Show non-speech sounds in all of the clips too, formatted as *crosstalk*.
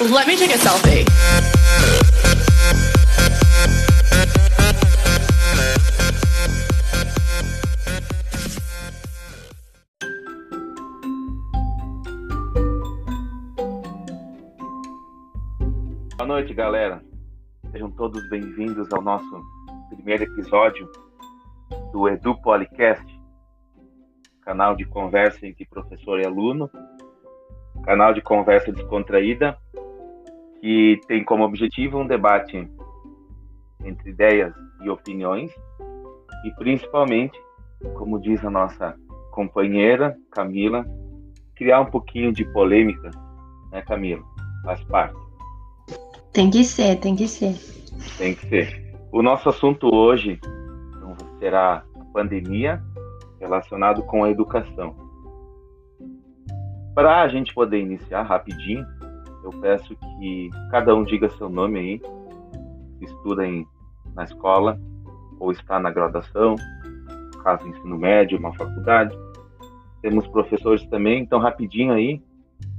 Let me take a selfie. Boa noite, galera. Sejam todos bem-vindos ao nosso primeiro episódio do Edu Policast, canal de conversa entre professor e aluno, canal de conversa descontraída que tem como objetivo um debate entre ideias e opiniões e principalmente, como diz a nossa companheira Camila, criar um pouquinho de polêmica, né, Camila? Faz parte. Tem que ser, tem que ser. Tem que ser. O nosso assunto hoje então, será a pandemia relacionado com a educação. Para a gente poder iniciar rapidinho, eu peço que cada um diga seu nome aí, estuda em, na escola ou está na graduação, caso ensino médio, uma faculdade. Temos professores também, então rapidinho aí,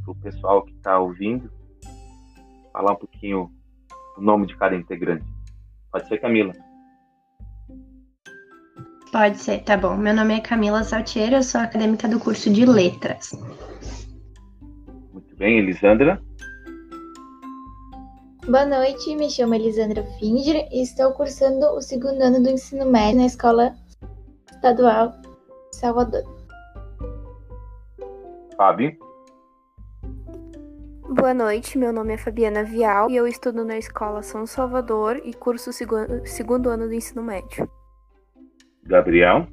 para o pessoal que está ouvindo, falar um pouquinho o nome de cada integrante. Pode ser Camila. Pode ser, tá bom. Meu nome é Camila Saltiero, eu sou acadêmica do curso de Letras. Muito bem, Elisandra. Boa noite, me chamo Elisandra Finger e estou cursando o segundo ano do ensino médio na Escola Estadual de Salvador. Fábio. Boa noite, meu nome é Fabiana Vial e eu estudo na Escola São Salvador e curso o segundo, segundo ano do ensino médio. Gabriel.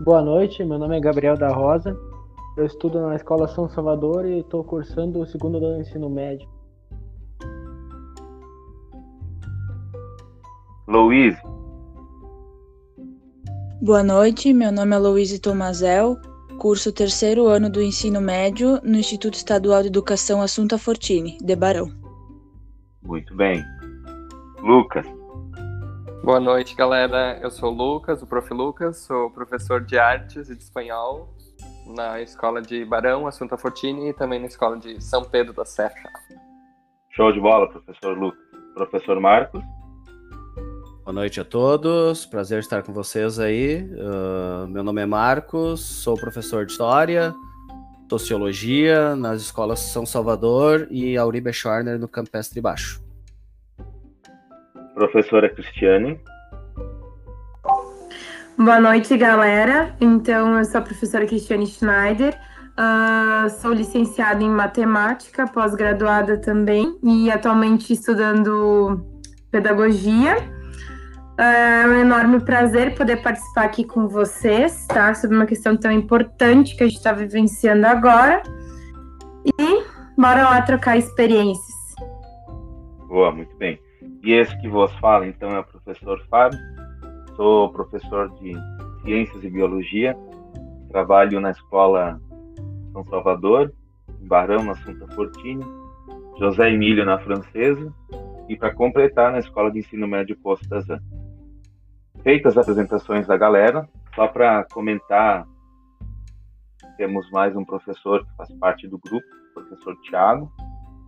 Boa noite, meu nome é Gabriel da Rosa. Eu estudo na Escola São Salvador e estou cursando o segundo ano do ensino médio. Luiz. Boa noite, meu nome é Luiz Tomazel, curso terceiro ano do ensino médio no Instituto Estadual de Educação Assunta Fortini, de Barão. Muito bem. Lucas. Boa noite, galera. Eu sou o Lucas, o Prof. Lucas, sou professor de artes e de espanhol na escola de Barão, Assunta Fortini e também na escola de São Pedro da Serra. Show de bola, professor Lucas. Professor Marcos. Boa noite a todos, prazer estar com vocês aí. Uh, meu nome é Marcos, sou professor de História, Sociologia nas escolas São Salvador e Auribe Schorner no Campestre Baixo. Professora Cristiane. Boa noite, galera. Então, eu sou a professora Cristiane Schneider, uh, sou licenciada em Matemática, pós-graduada também, e atualmente estudando Pedagogia. É um enorme prazer poder participar aqui com vocês, tá? Sobre uma questão tão importante que a gente está vivenciando agora. E bora lá trocar experiências. Boa, muito bem. E esse que vos fala, então, é o professor Fábio. Sou professor de Ciências e Biologia. Trabalho na Escola São Salvador, em Barão, na Santa Fortini. José Emílio, na Francesa. E para completar, na Escola de Ensino Médio das Antas feitas as apresentações da galera, só para comentar, temos mais um professor que faz parte do grupo, o professor Tiago.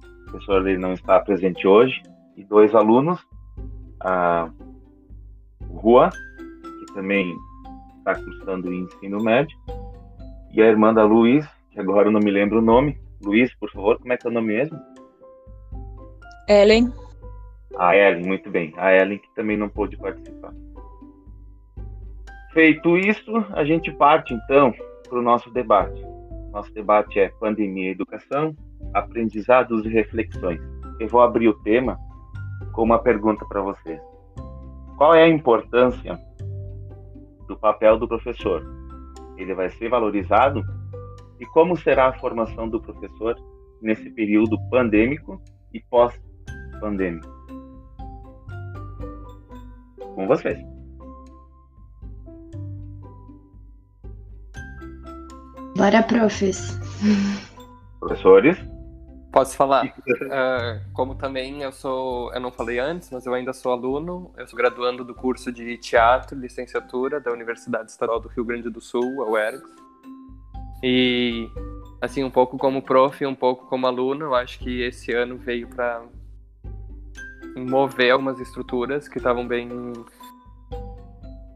O professor ele não está presente hoje, e dois alunos, a Rua, que também está cursando ensino médio, e a irmã da Luiz, que agora eu não me lembro o nome. Luiz, por favor, como é que é o nome mesmo? Ellen. A Ellen, muito bem. A Ellen que também não pôde participar. Feito isso, a gente parte então para o nosso debate. Nosso debate é pandemia e educação, aprendizados e reflexões. Eu vou abrir o tema com uma pergunta para vocês. Qual é a importância do papel do professor? Ele vai ser valorizado? E como será a formação do professor nesse período pandêmico e pós-pandêmico? Com vocês. Bora, profs. Professores? Posso falar? Uh, *laughs* como também eu sou, eu não falei antes, mas eu ainda sou aluno, eu sou graduando do curso de teatro, licenciatura da Universidade Estadual do Rio Grande do Sul, a UERGS. E assim, um pouco como prof e um pouco como aluno, eu acho que esse ano veio para mover algumas estruturas que estavam bem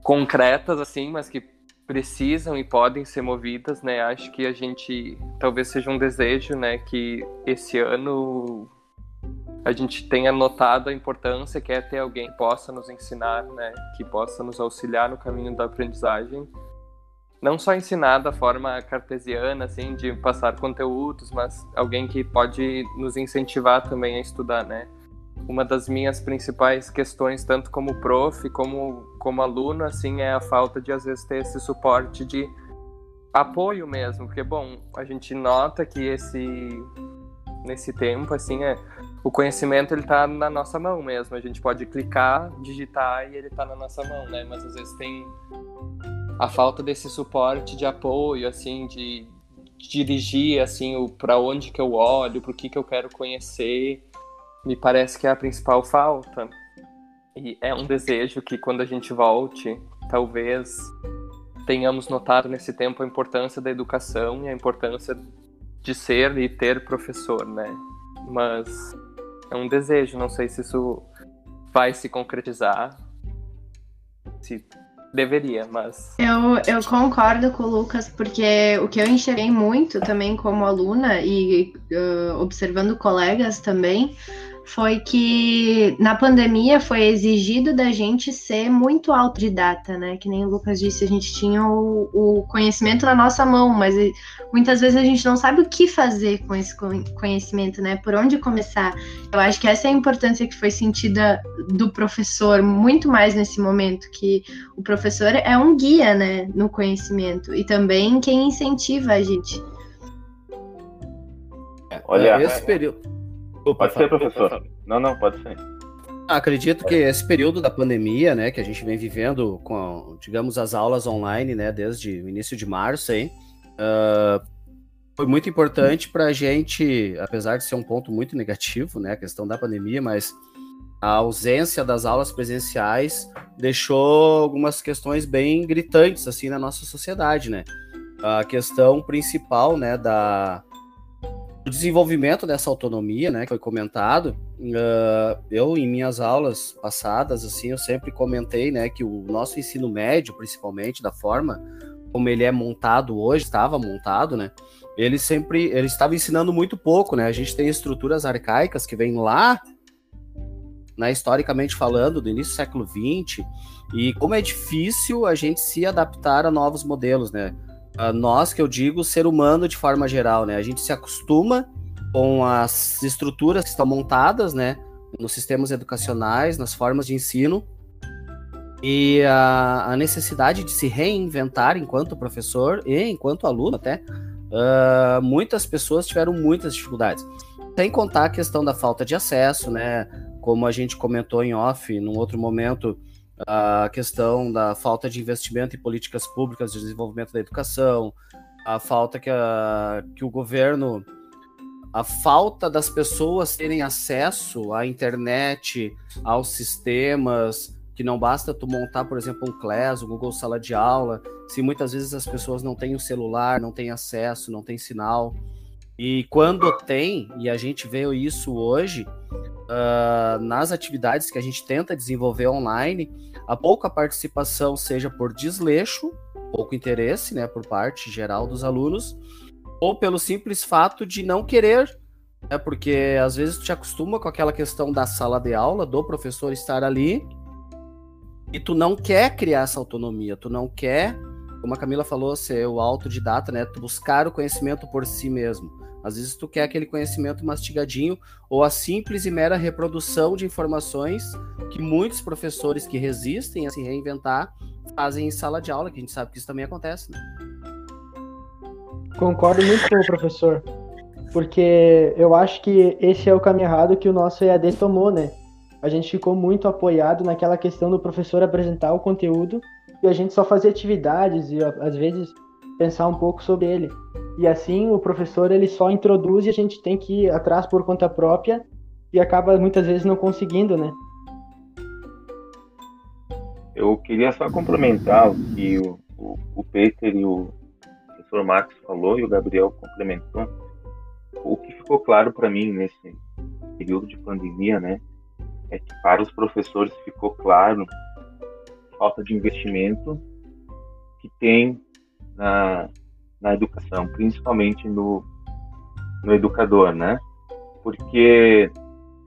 concretas, assim, mas que precisam e podem ser movidas, né? Acho que a gente talvez seja um desejo, né, que esse ano a gente tenha notado a importância que é ter alguém que possa nos ensinar, né, que possa nos auxiliar no caminho da aprendizagem. Não só ensinar da forma cartesiana, assim, de passar conteúdos, mas alguém que pode nos incentivar também a estudar, né? Uma das minhas principais questões, tanto como prof, como, como aluno, assim, é a falta de, às vezes, ter esse suporte de apoio mesmo, porque, bom, a gente nota que esse nesse tempo, assim, é, o conhecimento ele tá na nossa mão mesmo. A gente pode clicar, digitar e ele tá na nossa mão, né? Mas às vezes tem a falta desse suporte de apoio, assim, de, dirigir, assim, para onde que eu olho, para o que que eu quero conhecer, me parece que é a principal falta. E é um desejo que quando a gente volte, talvez tenhamos notado nesse tempo a importância da educação e a importância de ser e ter professor, né? Mas é um desejo, não sei se isso vai se concretizar. Se deveria, mas. Eu, eu concordo com o Lucas, porque o que eu enxerguei muito também como aluna e uh, observando colegas também foi que na pandemia foi exigido da gente ser muito autodidata, né? Que nem o Lucas disse, a gente tinha o, o, conhecimento na nossa mão, mas muitas vezes a gente não sabe o que fazer com esse conhecimento, né? Por onde começar. Eu acho que essa é a importância que foi sentida do professor muito mais nesse momento, que o professor é um guia, né, no conhecimento e também quem incentiva a gente. Olha, esse período Opa, pode ser, professor. Não, não, pode ser. Acredito que esse período da pandemia, né, que a gente vem vivendo com, digamos, as aulas online, né, desde o início de março, aí, uh, foi muito importante para a gente, apesar de ser um ponto muito negativo, né, a questão da pandemia, mas a ausência das aulas presenciais deixou algumas questões bem gritantes assim na nossa sociedade, né? A questão principal, né, da o desenvolvimento dessa autonomia, né, que foi comentado, uh, eu em minhas aulas passadas, assim, eu sempre comentei, né, que o nosso ensino médio, principalmente da forma como ele é montado hoje, estava montado, né, ele sempre, ele estava ensinando muito pouco, né, a gente tem estruturas arcaicas que vêm lá, né, historicamente falando, do início do século XX, e como é difícil a gente se adaptar a novos modelos, né, nós que eu digo ser humano de forma geral, né? A gente se acostuma com as estruturas que estão montadas, né? Nos sistemas educacionais, nas formas de ensino, e a, a, necessidade de se reinventar enquanto professor e enquanto aluno até, uh, muitas pessoas tiveram muitas dificuldades. Sem contar a questão da falta de acesso, né? Como a gente comentou em off num outro momento, a questão da falta de investimento em políticas públicas de desenvolvimento da educação, a falta que, a, que o governo, a falta das pessoas terem acesso à internet, aos sistemas, que não basta tu montar, por exemplo, um Class, um Google Sala de Aula, se muitas vezes as pessoas não têm o celular, não têm acesso, não têm sinal. E quando tem, e a gente vê isso hoje, uh, nas atividades que a gente tenta desenvolver online, a pouca participação seja por desleixo, pouco interesse, né, por parte geral dos alunos, ou pelo simples fato de não querer, né, porque às vezes tu te acostuma com aquela questão da sala de aula, do professor estar ali, e tu não quer criar essa autonomia, tu não quer, como a Camila falou, ser o autodidata, né, tu buscar o conhecimento por si mesmo. Às vezes tu quer aquele conhecimento mastigadinho ou a simples e mera reprodução de informações que muitos professores que resistem a se reinventar fazem em sala de aula, que a gente sabe que isso também acontece. Né? Concordo muito com o professor, porque eu acho que esse é o caminho errado que o nosso EAD tomou, né? A gente ficou muito apoiado naquela questão do professor apresentar o conteúdo e a gente só fazer atividades e às vezes pensar um pouco sobre ele. E assim o professor ele só introduz e a gente tem que ir atrás por conta própria e acaba muitas vezes não conseguindo, né? Eu queria só complementar o que o, o, o Peter e o professor Marcos falou e o Gabriel complementou, o que ficou claro para mim nesse período de pandemia, né, é que para os professores ficou claro a falta de investimento que tem na, na educação, principalmente no, no educador, né? Porque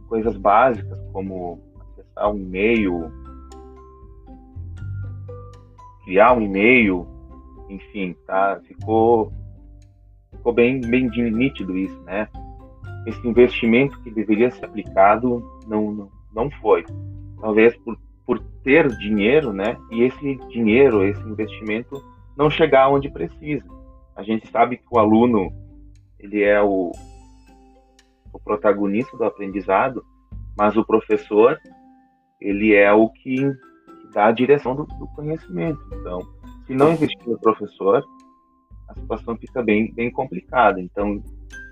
coisas básicas como acessar um e-mail, criar um e-mail, enfim, tá? Ficou, ficou bem, bem nítido isso, né? Esse investimento que deveria ser aplicado não, não, não foi. Talvez por, por ter dinheiro, né? E esse dinheiro, esse investimento não chegar onde precisa. A gente sabe que o aluno ele é o, o protagonista do aprendizado, mas o professor ele é o que, dá a direção do, do, conhecimento. Então, se não investir no professor, a situação fica bem, bem complicada. Então,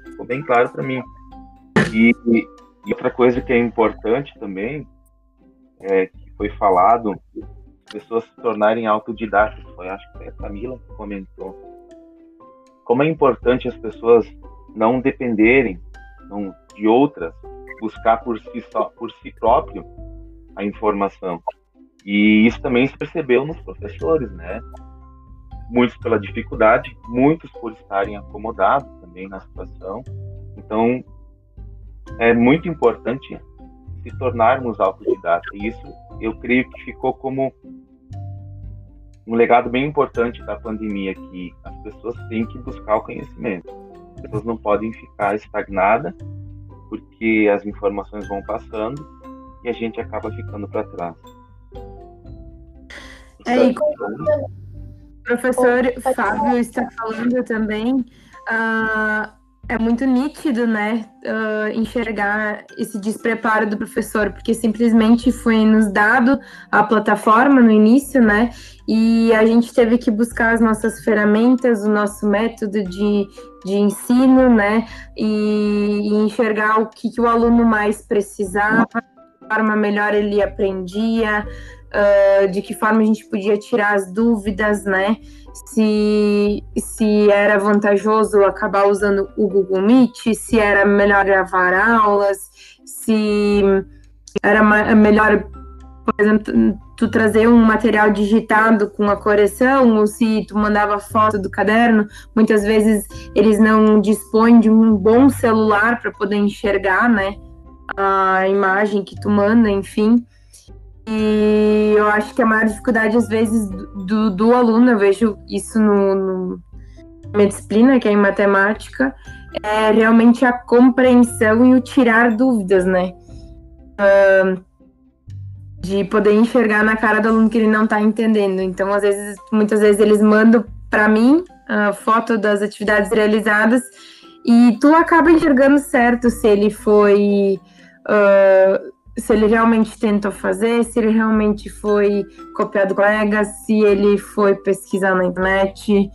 ficou bem claro para mim. E, e, outra coisa que é importante também, é, que foi falado, pessoas se tornarem autodidatas. Foi, acho que foi a Camila que comentou. Como é importante as pessoas não dependerem não, de outras, buscar por si, só, por si próprio a informação. E isso também se percebeu nos professores, né? Muitos pela dificuldade, muitos por estarem acomodados também na situação. Então, é muito importante se tornarmos autodidatas. E isso eu creio que ficou como um legado bem importante da pandemia, que as pessoas têm que buscar o conhecimento. As pessoas não podem ficar estagnadas, porque as informações vão passando e a gente acaba ficando para trás. É, e como o professor Fábio está falando também, uh, é muito nítido, né, uh, enxergar esse despreparo do professor, porque simplesmente foi nos dado a plataforma no início, né, e a gente teve que buscar as nossas ferramentas, o nosso método de, de ensino, né, e, e enxergar o que, que, o aluno mais precisava, de forma melhor ele aprendia, uh, de que forma a gente podia tirar as dúvidas, né, se, se era vantajoso acabar usando o Google Meet, se era melhor gravar aulas, se era melhor, por exemplo, tu trazer um material digitado com a correção, ou se tu mandava foto do caderno, muitas vezes eles não dispõem de um bom celular para poder enxergar, né, a imagem que tu manda, enfim. E eu acho que a maior dificuldade, às vezes, do, do aluno, eu vejo isso no, no minha disciplina, que é em matemática, é realmente a compreensão e o tirar dúvidas, né? Uh, de poder enxergar na cara do aluno que ele não está entendendo. Então, às vezes, muitas vezes eles mandam para mim a foto das atividades realizadas e tu acaba enxergando certo se ele foi uh, se ele realmente tentou fazer, se ele realmente foi copiar do colega, se ele foi pesquisar na internet,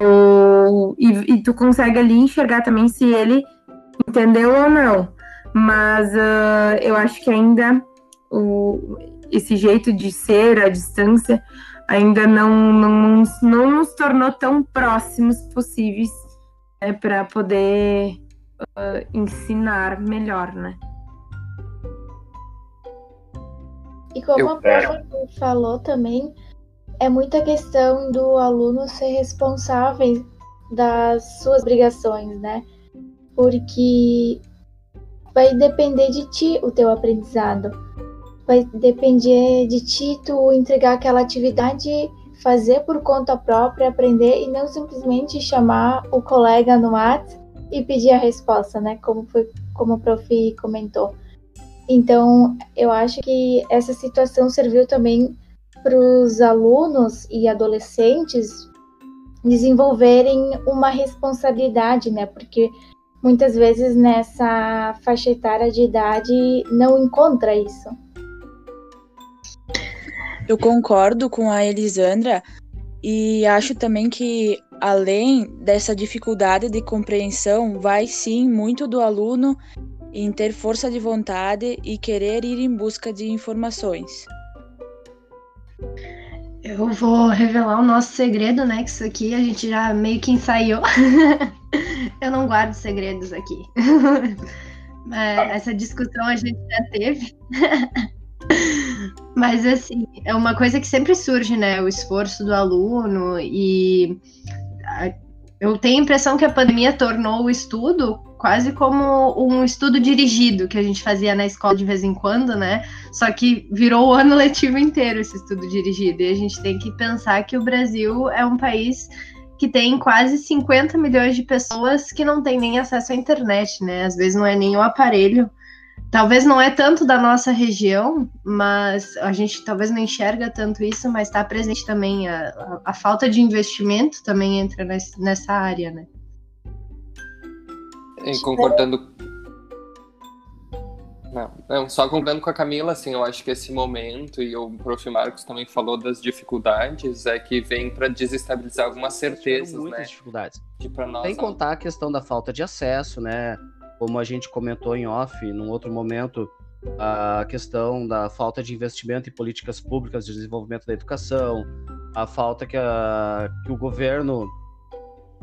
ou, e, e, tu consegue ali enxergar também se ele entendeu ou não. Mas uh, eu acho que ainda o, esse jeito de ser à distância ainda não, não, não nos tornou tão próximos possíveis né, para poder uh, ensinar melhor, né? E como eu, a professora falou também, é muita questão do aluno ser responsável das suas obrigações, né? Porque vai depender de ti o teu aprendizado. Vai depender de ti tu entregar aquela atividade, fazer por conta própria, aprender e não simplesmente chamar o colega no WhatsApp e pedir a resposta, né? Como foi, como o prof comentou. Então, eu acho que essa situação serviu também para os alunos e adolescentes desenvolverem uma responsabilidade, né? Porque muitas vezes nessa faixa etária de idade não encontra isso. Eu concordo com a Elisandra e acho também que além dessa dificuldade de compreensão, vai sim muito do aluno em ter força de vontade e querer ir em busca de informações. Eu vou revelar o nosso segredo, né? Que isso aqui a gente já meio que ensaiou. *laughs* eu não guardo segredos aqui. *laughs* Essa discussão a gente já teve. *laughs* Mas assim, é uma coisa que sempre surge, né? O esforço do aluno e eu tenho a impressão que a pandemia tornou o estudo quase como um estudo dirigido que a gente fazia na escola de vez em quando, né? Só que virou o ano *laughs* letivo inteiro esse estudo dirigido. E a gente tem que pensar que o Brasil é um país que tem quase 50 milhões de pessoas que não têm nem acesso à internet, né? Às vezes não é nem o aparelho talvez não é tanto da nossa região, mas a gente talvez não enxerga tanto isso, mas está presente também a, a, a, falta de investimento também entra nesse, nessa área, né? E concordando não, não, só concordando com a Camila, assim, eu acho que esse momento, e o prof. Marcos também falou das dificuldades, é que vem para desestabilizar algumas certezas, muitas né? dificuldades. De nós, Sem contar a questão da falta de acesso, né? como a gente comentou em off, num outro momento, a questão da falta de investimento em políticas públicas de desenvolvimento da educação, a falta que, a, que o governo,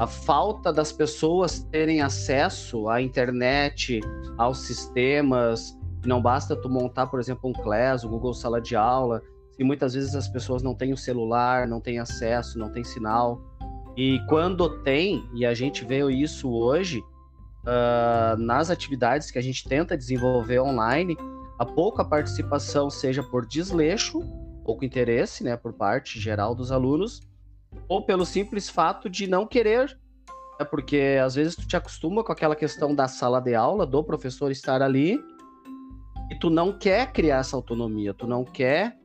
a falta das pessoas terem acesso à internet, aos sistemas. Não basta tu montar, por exemplo, um Class, o um Google Sala de Aula, se muitas vezes as pessoas não têm o celular, não têm acesso, não têm sinal. E quando tem, e a gente vê isso hoje, uh, nas atividades que a gente tenta desenvolver online, a pouca participação seja por desleixo, pouco interesse, né, por parte geral dos alunos, ou pelo simples fato de não querer, né, porque às vezes tu te acostuma com aquela questão da sala de aula, do professor estar ali, e tu não quer criar essa autonomia, tu não quer,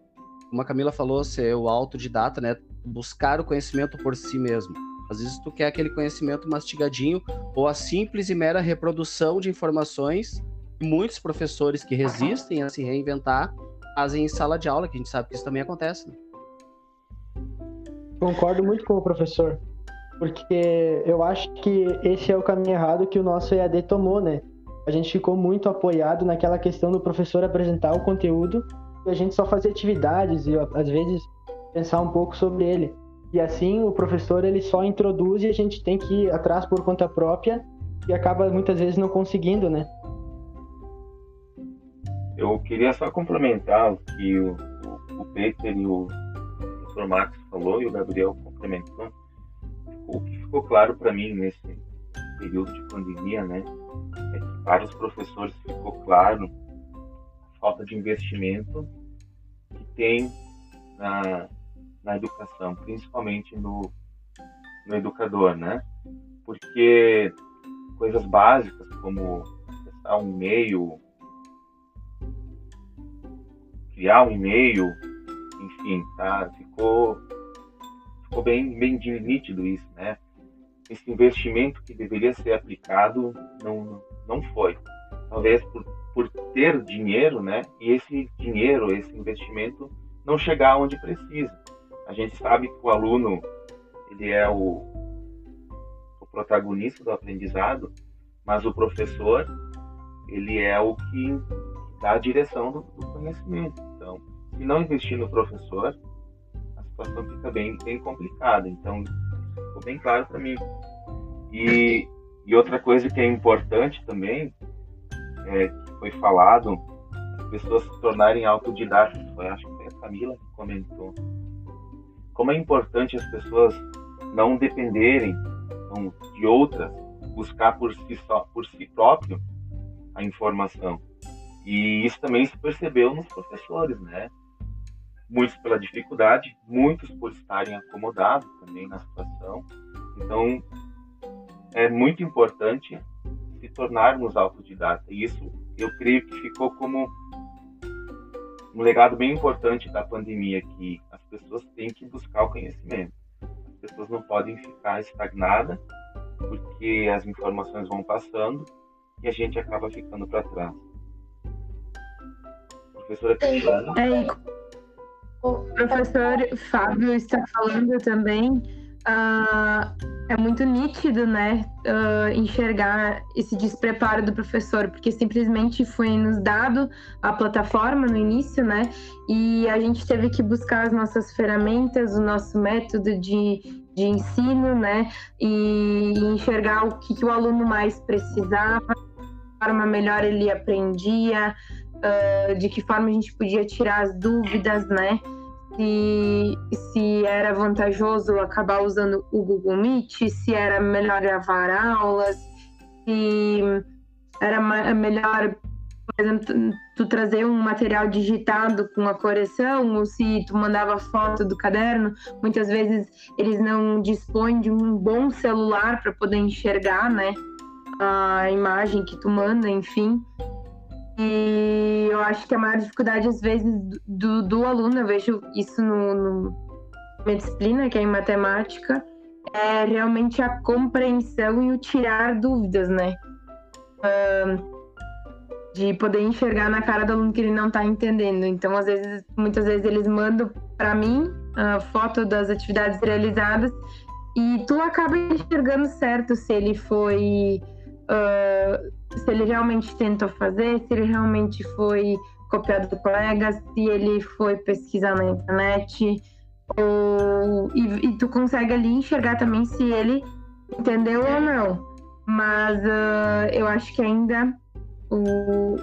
como a Camila falou, ser o autodidata, né, buscar o conhecimento por si mesmo. Às vezes tu quer aquele conhecimento mastigadinho ou a simples e mera reprodução de informações muitos professores que resistem a se reinventar fazem em sala de aula, que a gente sabe que isso também acontece. Né? Concordo muito com o professor, porque eu acho que esse é o caminho errado que o nosso EAD tomou, né? A gente ficou muito apoiado naquela questão do professor apresentar o conteúdo e a gente só fazer atividades e às vezes pensar um pouco sobre ele. E assim o professor ele só introduz e a gente tem que ir atrás por conta própria e acaba muitas vezes não conseguindo, né? Eu queria só complementar o que o, o, o Peter e o professor Marcos falou e o Gabriel complementou. O que ficou claro para mim nesse período de pandemia, né, é que para os professores ficou claro a falta de investimento que tem na, na educação, principalmente no, no educador, né? Porque coisas básicas como acessar um e-mail, criar um e-mail, enfim, tá? Ficou, ficou bem, bem nítido isso, né? Esse investimento que deveria ser aplicado não, não foi. Talvez por, por ter dinheiro, né? E esse dinheiro, esse investimento não chegar onde precisa. A gente sabe que o aluno ele é o, o protagonista do aprendizado, mas o professor ele é o que dá a direção do, do conhecimento. Então, se não investir no professor, situação fica bem, bem complicada. Então, ficou bem claro para mim. E, e outra coisa que é importante também, é, que foi falado, as pessoas se tornarem autodidatas. Foi, acho que foi a Camila que comentou como é importante as pessoas não dependerem de outras, buscar por si só, por si próprio a informação. E isso também se percebeu nos professores, né? Muitos pela dificuldade, muitos por estarem acomodados também na situação. Então, é muito importante se tornarmos autodidatas. E isso eu creio que ficou como um legado bem importante da pandemia, que as pessoas têm que buscar o conhecimento. As pessoas não podem ficar estagnadas, porque as informações vão passando e a gente acaba ficando para trás. Professora Cristiana. É, o professor Fábio está falando também. Uh, é muito nítido, né, uh, enxergar esse despreparo do professor, porque simplesmente foi nos dado a plataforma no início, né, e a gente teve que buscar as nossas ferramentas, o nosso método de, de ensino, né, e enxergar o que, que o aluno mais precisava, de forma melhor ele aprendia, uh, de que forma a gente podia tirar as dúvidas, né, se, se era vantajoso acabar usando o Google Meet, se era melhor gravar aulas, se era melhor, por exemplo, tu trazer um material digitado com a correção, ou se tu mandava foto do caderno, muitas vezes eles não dispõem de um bom celular para poder enxergar, né, a imagem que tu manda, enfim. E eu acho que a maior dificuldade, às vezes, do, do aluno, eu vejo isso no, no minha disciplina, que é em matemática, é realmente a compreensão e o tirar dúvidas, né? De poder enxergar na cara do aluno que ele não está entendendo. Então, às vezes, muitas vezes eles mandam para mim a foto das atividades realizadas e tu acaba enxergando certo se ele foi uh, se ele realmente tentou fazer, se ele realmente foi copiado do colega, se ele foi pesquisar na internet, ou, e, e tu consegue ali enxergar também se ele entendeu ou não. Mas uh, eu acho que ainda o,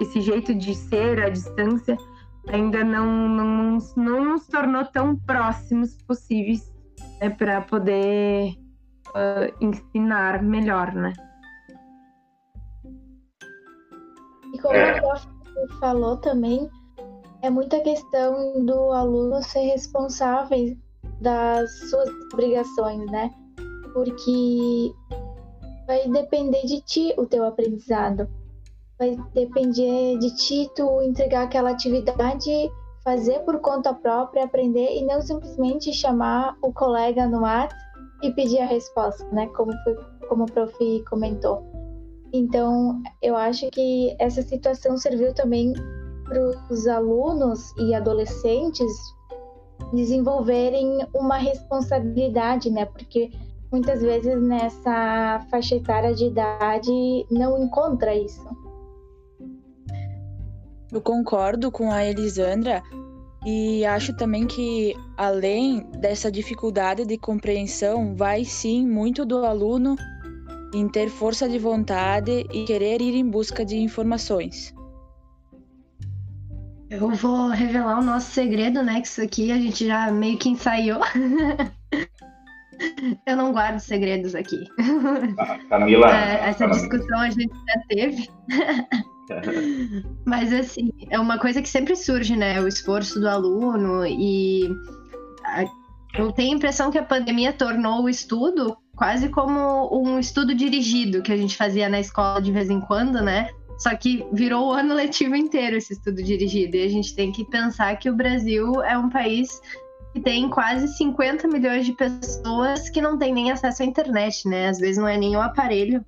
esse jeito de ser, a distância, ainda não, não, não nos tornou tão próximos possíveis né, para poder uh, ensinar melhor, né? E como é. o prof falou também, é muita questão do aluno ser responsável das suas obrigações, né? Porque vai depender de ti o teu aprendizado. Vai depender de ti tu entregar aquela atividade, fazer por conta própria, aprender e não simplesmente chamar o colega no ar e pedir a resposta, né? Como foi, como o prof comentou. Então, eu acho que essa situação serviu também para os alunos e adolescentes desenvolverem uma responsabilidade, né? Porque muitas vezes nessa faixa etária de idade não encontra isso. Eu concordo com a Elisandra e acho também que além dessa dificuldade de compreensão, vai sim muito do aluno em ter força de vontade e querer ir em busca de informações. Eu vou revelar o nosso segredo, né? Que isso aqui a gente já meio que ensaiou. *laughs* Eu não guardo segredos aqui. *laughs* Camila. É, essa discussão a gente já teve. *laughs* Mas assim, é uma coisa que sempre surge, né? O esforço do aluno e eu tenho a impressão que a pandemia tornou o estudo quase como um estudo dirigido que a gente fazia na escola de vez em quando, né? Só que virou o ano letivo inteiro esse estudo dirigido. E a gente tem que pensar que o Brasil é um país que tem quase 50 milhões de pessoas que não têm nem acesso à internet, né? Às vezes não é nenhum aparelho.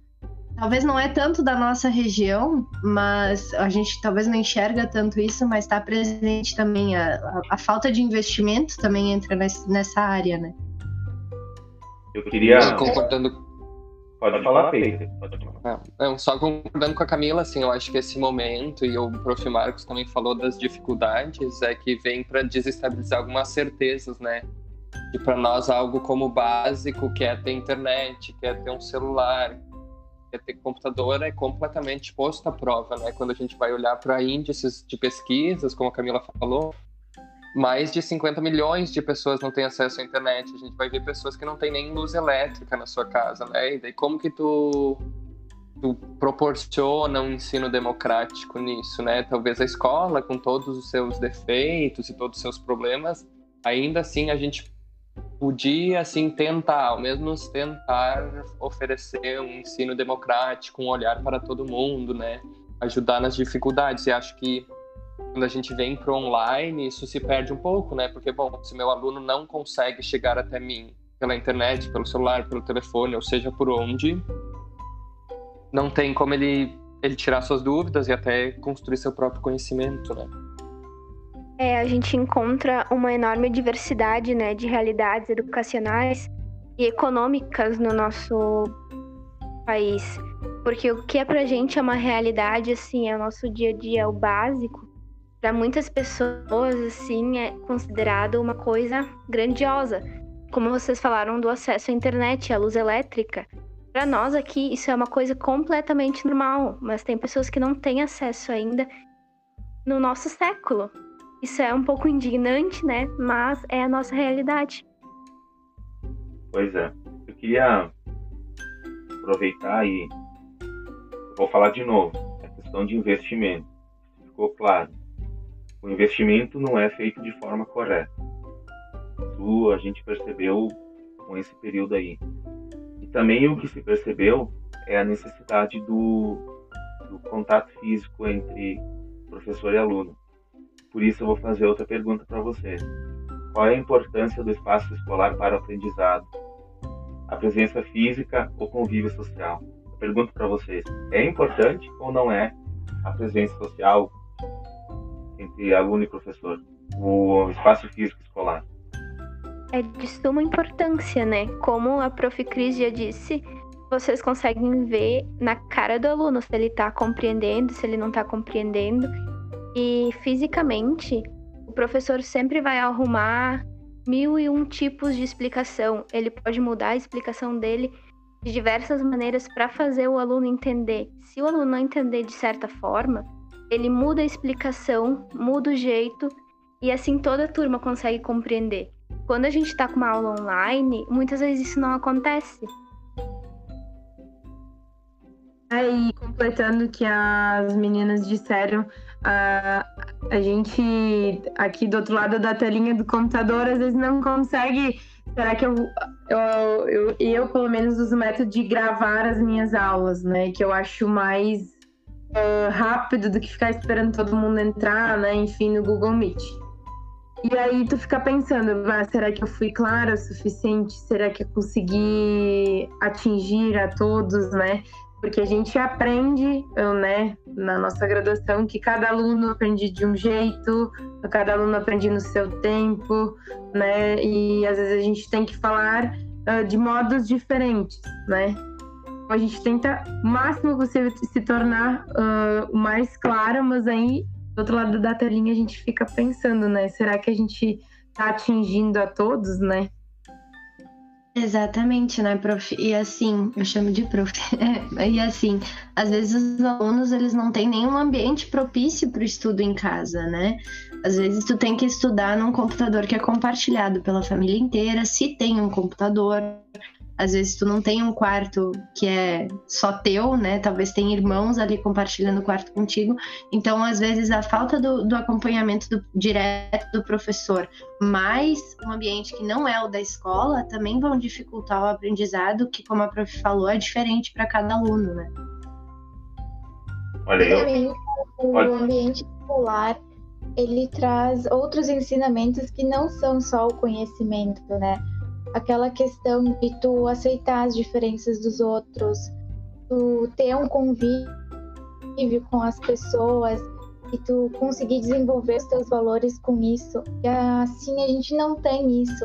Talvez não é tanto da nossa região, mas a gente talvez não enxerga tanto isso, mas está presente também. A, a, a, falta de investimento também entra nessa área, né? Eu queria. Eu concordando. Pode falar. Pode falar. É, não, só concordando com a Camila, assim, eu acho que esse momento, e o prof. Marcos também falou das dificuldades, é que vem para desestabilizar algumas certezas, né? E para nós, algo como básico, que é ter internet, que é ter um celular, que é ter computador, é completamente posto à prova, né? Quando a gente vai olhar para índices de pesquisas, como a Camila falou, mais de 50 milhões de pessoas não têm acesso à internet. A gente vai ver pessoas que não têm nem luz elétrica na sua casa, né? E daí como que tu, tu proporciona um ensino democrático nisso, né? Talvez a escola, com todos os seus defeitos e todos os seus problemas, ainda assim a gente podia assim tentar, ao menos tentar oferecer um ensino democrático, um olhar para todo mundo, né? Ajudar nas dificuldades. E acho que quando a gente vem para online, isso se perde um pouco, né? Porque, bom, se meu aluno não consegue chegar até mim pela internet, pelo celular, pelo telefone, ou seja, por onde, não tem como ele, ele tirar suas dúvidas e até construir seu próprio conhecimento, né? É, a gente encontra uma enorme diversidade, né, de realidades educacionais e econômicas no nosso país. Porque o que é pra gente é uma realidade, assim, é o nosso dia a dia, é o básico. Para muitas pessoas, assim, é considerado uma coisa grandiosa. Como vocês falaram do acesso à internet, à luz elétrica. Para nós aqui, isso é uma coisa completamente normal, mas tem pessoas que não têm acesso ainda no nosso século. Isso é um pouco indignante, né? Mas é a nossa realidade. Pois é. Eu queria aproveitar e vou falar de novo. A questão de investimento. Ficou claro. O investimento não é feito de forma correta. Isso a gente percebeu com esse período aí. E também o que se percebeu é a necessidade do, do contato físico entre professor e aluno. Por isso eu vou fazer outra pergunta para vocês. Qual é a importância do espaço escolar para o aprendizado? A presença física ou convívio social? Eu pergunto para vocês, é importante ou não é a presença social entre aluno e professor? O espaço físico escolar? É de suma importância, né? Como a prof. Cris já disse, vocês conseguem ver na cara do aluno se ele está compreendendo, se ele não está compreendendo. E fisicamente, o professor sempre vai arrumar mil e um tipos de explicação. Ele pode mudar a explicação dele de diversas maneiras para fazer o aluno entender. Se o aluno não entender de certa forma, ele muda a explicação, muda o jeito e assim toda a turma consegue compreender. Quando a gente está com uma aula online, muitas vezes isso não acontece. Aí, completando o que as meninas disseram, a, a gente aqui do outro lado da telinha do computador às vezes não consegue. Será que eu, eu, eu, eu pelo menos, uso o método de gravar as minhas aulas, né? Que eu acho mais uh, rápido do que ficar esperando todo mundo entrar, né? Enfim, no Google Meet. E aí tu fica pensando, ah, será que eu fui clara o suficiente? Será que eu consegui atingir a todos, né? Porque a gente aprende, né, na nossa graduação, que cada aluno aprende de um jeito, cada aluno aprende no seu tempo, né? E às vezes a gente tem que falar uh, de modos diferentes, né? A gente tenta o máximo possível se tornar uh, mais claro, mas aí do outro lado da telinha a gente fica pensando, né? Será que a gente está atingindo a todos, né? Exatamente, né, prof? E assim, eu chamo de prof. *laughs* e assim, às vezes os alunos eles não têm nenhum ambiente propício para o estudo em casa, né? Às vezes tu tem que estudar num computador que é compartilhado pela família inteira, se tem um computador, às vezes tu não tem um quarto que é só teu, né? Talvez tem irmãos ali compartilhando o quarto contigo. Então, às vezes, a falta do, do acompanhamento do, direto do professor, mais um ambiente que não é o da escola, também vão dificultar o aprendizado, que, como a prof falou, é diferente para cada aluno, né? Olha, eu... o ambiente escolar ele traz outros ensinamentos que não são só o conhecimento, né? Aquela questão de tu aceitar as diferenças dos outros, tu ter um convívio com as pessoas e tu conseguir desenvolver os teus valores com isso. E assim a gente não tem isso.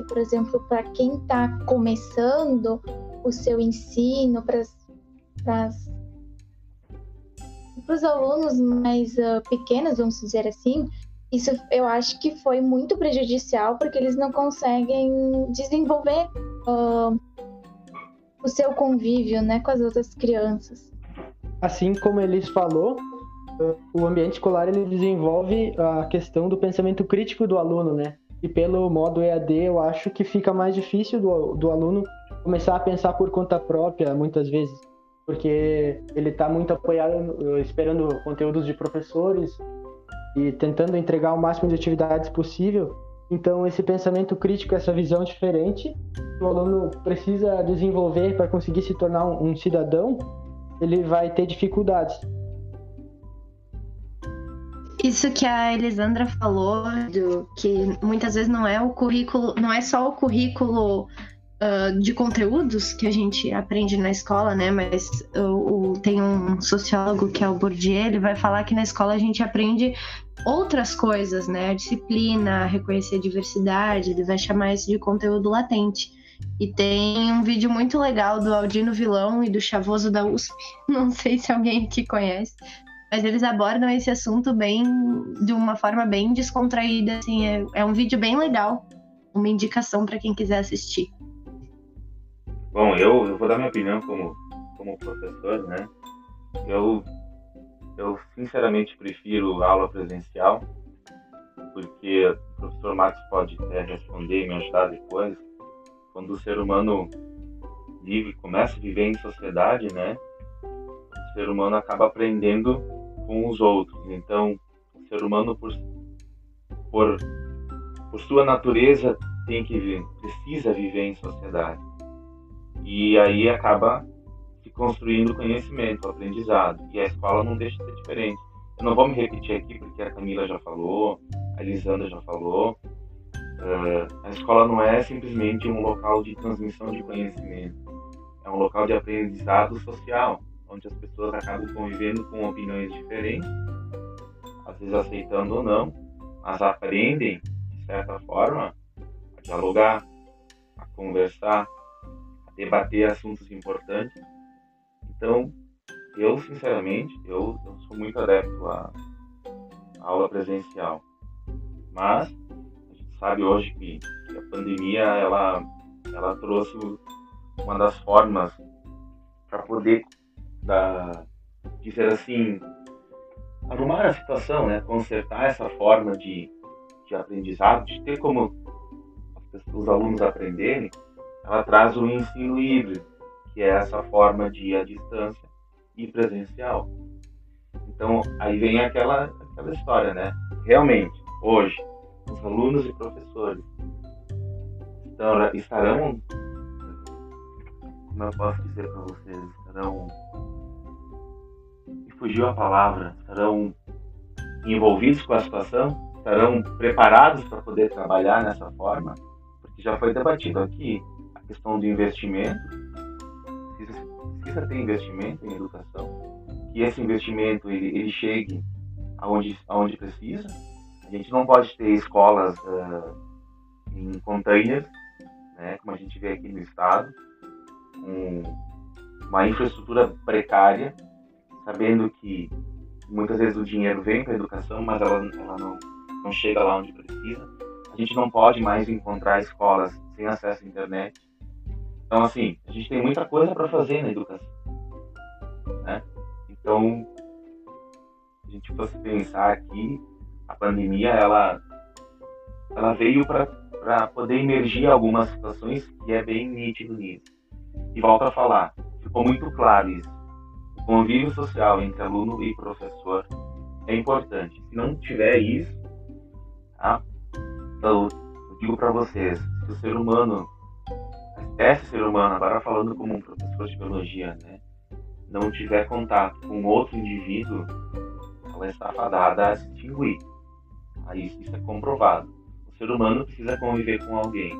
E, por exemplo, para quem está começando o seu ensino, para os alunos mais uh, pequenos, vamos dizer assim, isso eu acho que foi muito prejudicial porque eles não conseguem desenvolver uh, o seu convívio né, com as outras crianças. Assim como eles falou, o ambiente escolar ele desenvolve a questão do pensamento crítico do aluno, né? E pelo modo EAD, eu acho que fica mais difícil do, do aluno começar a pensar por conta própria, muitas vezes, porque ele está muito apoiado, esperando conteúdos de professores, e tentando entregar o máximo de atividades possível. Então, esse pensamento crítico, essa visão diferente, o aluno precisa desenvolver para conseguir se tornar um, um cidadão, ele vai ter dificuldades. Isso que a Elisandra falou, do, que muitas vezes não é o currículo, não é só o currículo uh, de conteúdos que a gente aprende na escola, né? Mas uh, o, tem um sociólogo que é o Bourdieu, ele vai falar que na escola a gente aprende outras coisas, né? A disciplina, reconhecer a diversidade, ele vai chamar isso de conteúdo latente. E tem um vídeo muito legal do Aldino Vilão e do Chavoso da USP. *laughs* Não sei se alguém aqui conhece, mas eles abordam esse assunto bem de uma forma bem descontraída. Assim, é, é um vídeo bem legal. Uma indicação para quem quiser assistir. Bom, eu, eu vou dar minha opinião como, como professor, né? Eu, eu sinceramente prefiro aula presencial, porque o professor Marcos pode até responder e me ajudar depois. Quando o ser humano vive, começa a viver em sociedade, né? O ser humano acaba aprendendo com os outros. Então, o ser humano, por, por, por sua natureza, tem que precisa viver em sociedade. E aí acaba se construindo conhecimento, aprendizado. E a escola não deixa de ser diferente. Eu não vou me repetir aqui porque a Camila já falou, a Elisandra já falou. Uh, a escola não é simplesmente um local de transmissão de conhecimento. É um local de aprendizado social, onde as pessoas acabam convivendo com opiniões diferentes, às vezes aceitando ou não, mas aprendem, de certa forma, a dialogar, a conversar, debater assuntos importantes. Então, eu, sinceramente, eu, eu sou muito adepto à, aula presencial. Mas, a gente sabe hoje que, que a pandemia, ela, ela trouxe uma das formas para poder da, dizer assim, arrumar a situação, né? consertar essa forma de, de aprendizado, de ter como os alunos aprenderem, ela traz o ensino híbrido, que é essa forma de à distância e presencial. Então, aí vem aquela, aquela história, né? Realmente, hoje, os alunos e professores estarão, como eu posso dizer para vocês, estarão, e fugiu a palavra, estarão envolvidos com a situação, estarão preparados para poder trabalhar nessa forma, porque já foi debatido aqui questão do investimento, precisa, precisa ter investimento em educação, que esse investimento ele, ele chegue aonde, aonde precisa. A gente não pode ter escolas uh, em containers, né, como a gente vê aqui no estado, com uma infraestrutura precária, sabendo que muitas vezes o dinheiro vem para a educação, mas ela, ela não, não chega lá onde precisa. A gente não pode mais encontrar escolas sem acesso à internet, então, assim, a gente tem muita coisa para fazer na educação. Né? Então, a gente fosse pensar aqui, a pandemia, ela, ela veio para poder emergir algumas situações que é bem nítido nisso. E volto a falar, ficou muito claro isso. O convívio social entre aluno e professor é importante. Se não tiver isso, tá? eu, eu digo para vocês, se o ser humano esse ser humano, agora falando como um professor de biologia, né, não tiver contato com outro indivíduo, ela está fadada a se extinguir. Aí isso é comprovado. O ser humano precisa conviver com alguém.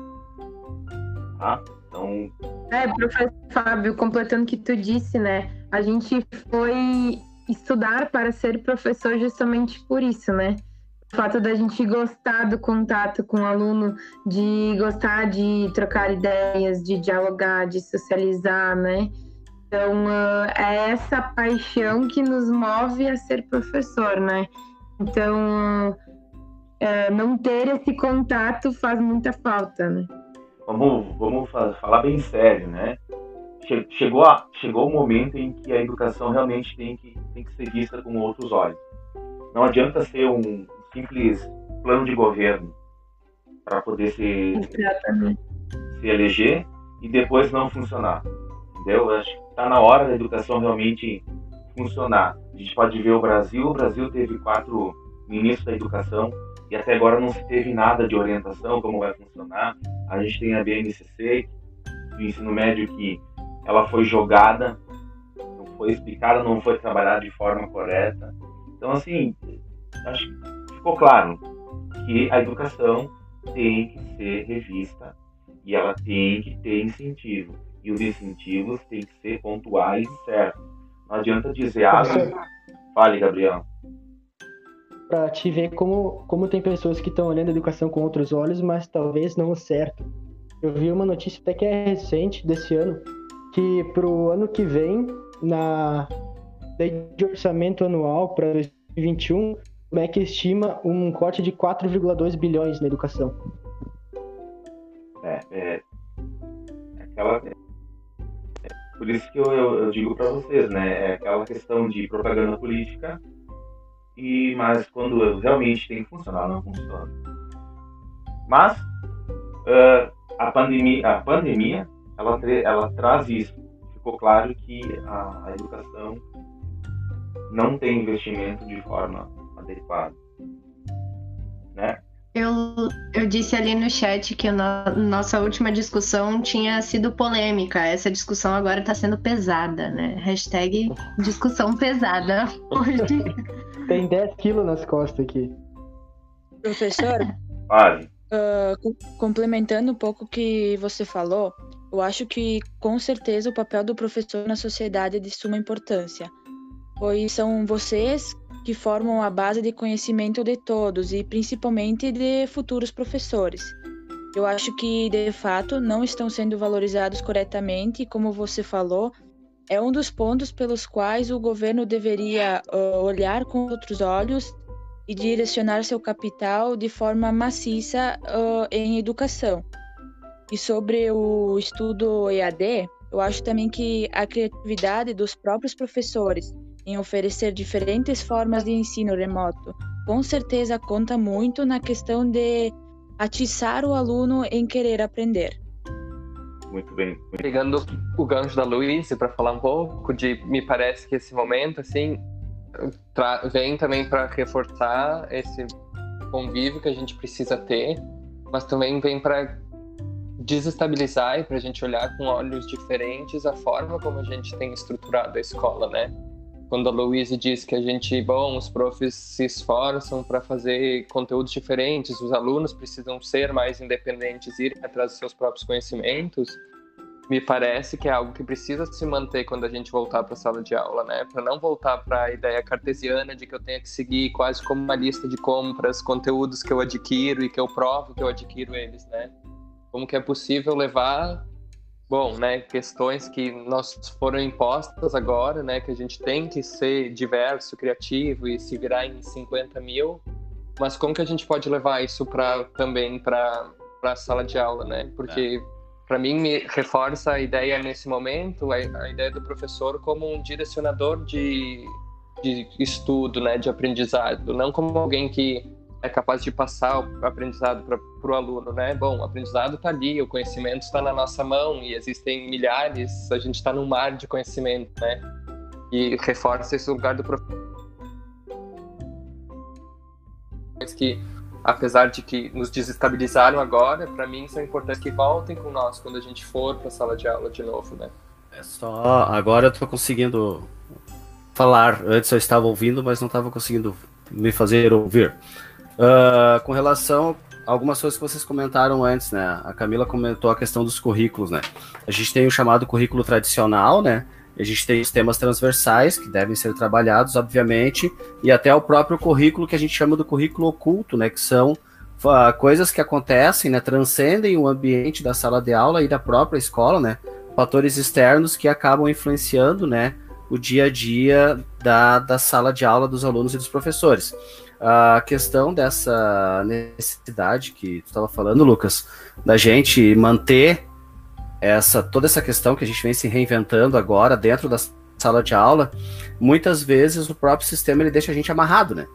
Tá? Então. É, professor Fábio, completando o que tu disse, né? A gente foi estudar para ser professor justamente por isso, né? O fato da gente gostar do contato com o aluno, de gostar de trocar ideias, de dialogar, de socializar, né? Então, uh, é essa paixão que nos move a ser professor, né? Então, uh, não ter esse contato faz muita falta, né? Vamos, vamos falar bem sério, né? Chegou, a, chegou o momento em que a educação realmente tem que, tem que ser vista com outros olhos. Não adianta ser um, simples plano de governo para poder se, se eleger e depois não funcionar. Entendeu? Acho que está na hora da educação realmente funcionar. A gente pode ver o Brasil, o Brasil teve quatro ministros da educação e até agora não se teve nada de orientação como vai funcionar. A gente tem a BNCC, do ensino médio, que ela foi jogada, não foi explicada, não foi trabalhada de forma correta. Então, assim, acho que ficou claro que a educação tem que ser revista e ela tem que ter incentivo. E os incentivos têm que ser pontuais e certos. Não adianta dizer, ah, fale, Gabriel. Para te ver como, como tem pessoas que estão olhando a educação com outros olhos, mas talvez não o certo. eu vi uma notícia até que é recente desse ano, que para o ano que vem, na lei de orçamento anual para 2021, o MEC estima um corte de 4,2 bilhões na educação. É, é, é aquela, é, por isso que eu, eu, eu digo para vocês, né? É aquela questão de propaganda política, e mas quando realmente tem que funcionar, não funciona. Mas uh, a pandemia, a pandemia, ela, ela traz isso. Ficou claro que a, a educação não tem investimento de forma adequada, né? Eu, eu disse ali no chat que na nossa última discussão tinha sido polêmica. Essa discussão agora está sendo pesada, né? Hashtag discussão pesada *laughs* hoje. Tem 10 quilos nas costas aqui. Professor? *laughs* Vale. Uh, complementando um pouco o que você falou, eu acho que com certeza o papel do professor na sociedade é de suma importância, pois são vocês que formam a base de conhecimento de todos e principalmente de futuros professores. Eu acho que, de fato, não estão sendo valorizados corretamente como você falou, é um dos pontos pelos quais o governo deveria olhar com outros olhos e direcionar seu capital de forma maciça uh, em educação. E sobre o estudo EAD, eu acho também que a criatividade dos próprios professores em oferecer diferentes formas de ensino remoto com certeza conta muito na questão de atiçar o aluno em querer aprender. Muito bem. Pegando o gancho da Luísa para falar um pouco de, me parece que esse momento assim vem também para reforçar esse convívio que a gente precisa ter, mas também vem para desestabilizar e para a gente olhar com olhos diferentes a forma como a gente tem estruturado a escola, né? Quando a Louise diz que a gente, bom, os profs se esforçam para fazer conteúdos diferentes, os alunos precisam ser mais independentes, ir atrás dos seus próprios conhecimentos, me parece que é algo que precisa se manter quando a gente voltar para a sala de aula, né? Para não voltar para a ideia cartesiana de que eu tenho que seguir quase como uma lista de compras, conteúdos que eu adquiro e que eu provo que eu adquiro eles, né? Como que é possível levar, bom, né, questões que nós foram impostas agora, né, que a gente tem que ser diverso, criativo e se virar em 50 mil, mas como que a gente pode levar isso para também para a sala de aula, né? Porque é para mim me reforça a ideia nesse momento a, a, ideia do professor como um direcionador de, de estudo né de aprendizado não como alguém que é capaz de passar o aprendizado para o aluno né bom o aprendizado está ali o conhecimento está na nossa mão e existem milhares a gente está num mar de conhecimento né e reforça esse lugar do professor que apesar de que nos desestabilizaram agora, para mim são importantes que voltem com nós quando a gente for para a sala de aula de novo, né? É só agora eu tô conseguindo falar. Antes eu estava ouvindo, mas não estava conseguindo me fazer ouvir. Uh, com relação a algumas coisas que vocês comentaram antes, né? A Camila comentou a questão dos currículos, né? A gente tem o chamado currículo tradicional, né? A gente tem os temas transversais que devem ser trabalhados, obviamente, e até o próprio currículo que a gente chama do currículo oculto, né? Que são uh, coisas que acontecem, né? Transcendem o ambiente da sala de aula e da própria escola, né? Fatores externos que acabam influenciando, né? O dia a dia da, da sala de aula dos alunos e dos professores. A questão dessa necessidade que tu estava falando, Lucas, da gente manter essa toda essa questão que a gente vem se reinventando agora dentro da sala de aula, muitas vezes o próprio sistema ele deixa a gente amarrado, né?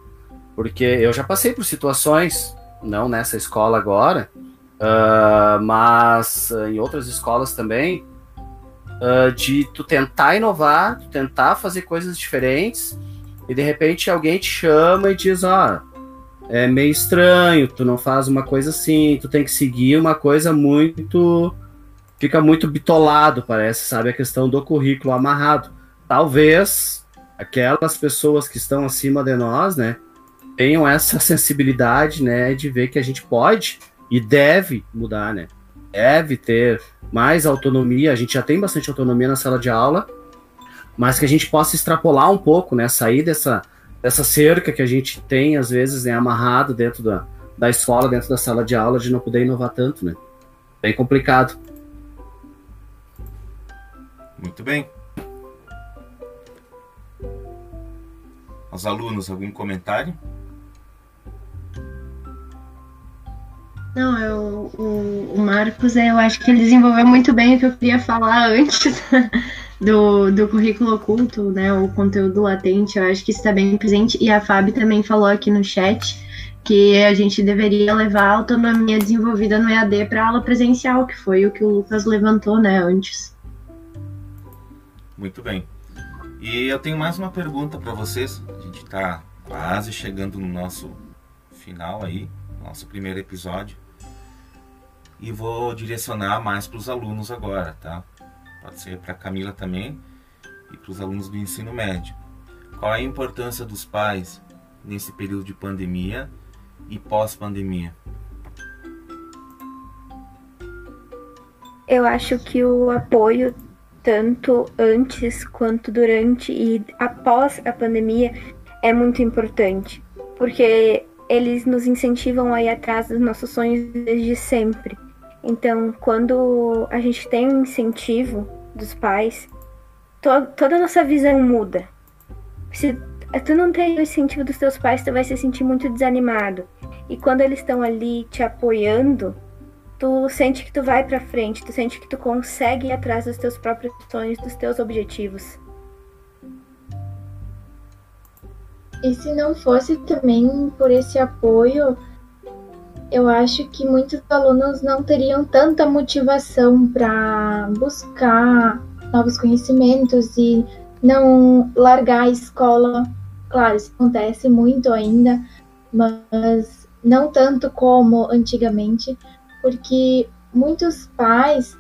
Porque eu já passei por situações, não nessa escola agora, uh, mas em outras escolas também, uh, de tu tentar inovar, tu tentar fazer coisas diferentes, e de repente alguém te chama e diz, ó, é meio estranho, tu não faz uma coisa assim, tu tem que seguir uma coisa muito fica muito bitolado, parece, sabe? A questão do currículo amarrado. Talvez aquelas pessoas que estão acima de nós, né, tenham essa *laughs* sensibilidade, né, de ver que a gente pode e deve mudar, né? Deve ter mais autonomia. A gente já tem bastante autonomia na sala de aula, mas que a gente possa extrapolar um pouco, né? Sair dessa, dessa cerca que a gente tem, às vezes, né, amarrado dentro da, da escola, dentro da sala de aula, de não poder inovar tanto, né? bem complicado. Muito bem. Os alunos, algum comentário? Não, eu, o, o Marcos, eu acho que ele desenvolveu muito bem o que eu queria falar antes *laughs* do, do currículo oculto, né? O conteúdo latente, eu acho que está bem presente. E a Fábio também falou aqui no chat que a gente deveria levar a autonomia desenvolvida no EAD para aula presencial, que foi o que o Lucas levantou, né, antes. Muito bem. E eu tenho mais uma pergunta para vocês. A gente está quase chegando no nosso final aí, nosso primeiro episódio. E vou direcionar mais para os alunos agora, tá? Pode ser para Camila também e para os alunos do ensino médio. Qual é a importância dos pais nesse período de pandemia e pós-pandemia? Eu acho que o apoio, tanto antes quanto durante e após a pandemia, é muito importante, porque eles nos incentivam a ir atrás dos nossos sonhos desde sempre. Então, quando a gente tem um incentivo dos pais, to toda a nossa visão muda. Se tu não tem o incentivo dos teus pais, tu vai se sentir muito desanimado. E quando eles estão ali te apoiando, tu sente que tu vai para frente, tu sente que tu consegue ir atrás dos teus próprios sonhos, dos teus objetivos. E se não fosse também por esse apoio, eu acho que muitos alunos não teriam tanta motivação para buscar novos conhecimentos e não largar a escola. Claro, isso acontece muito ainda, mas não tanto como antigamente, porque muitos pais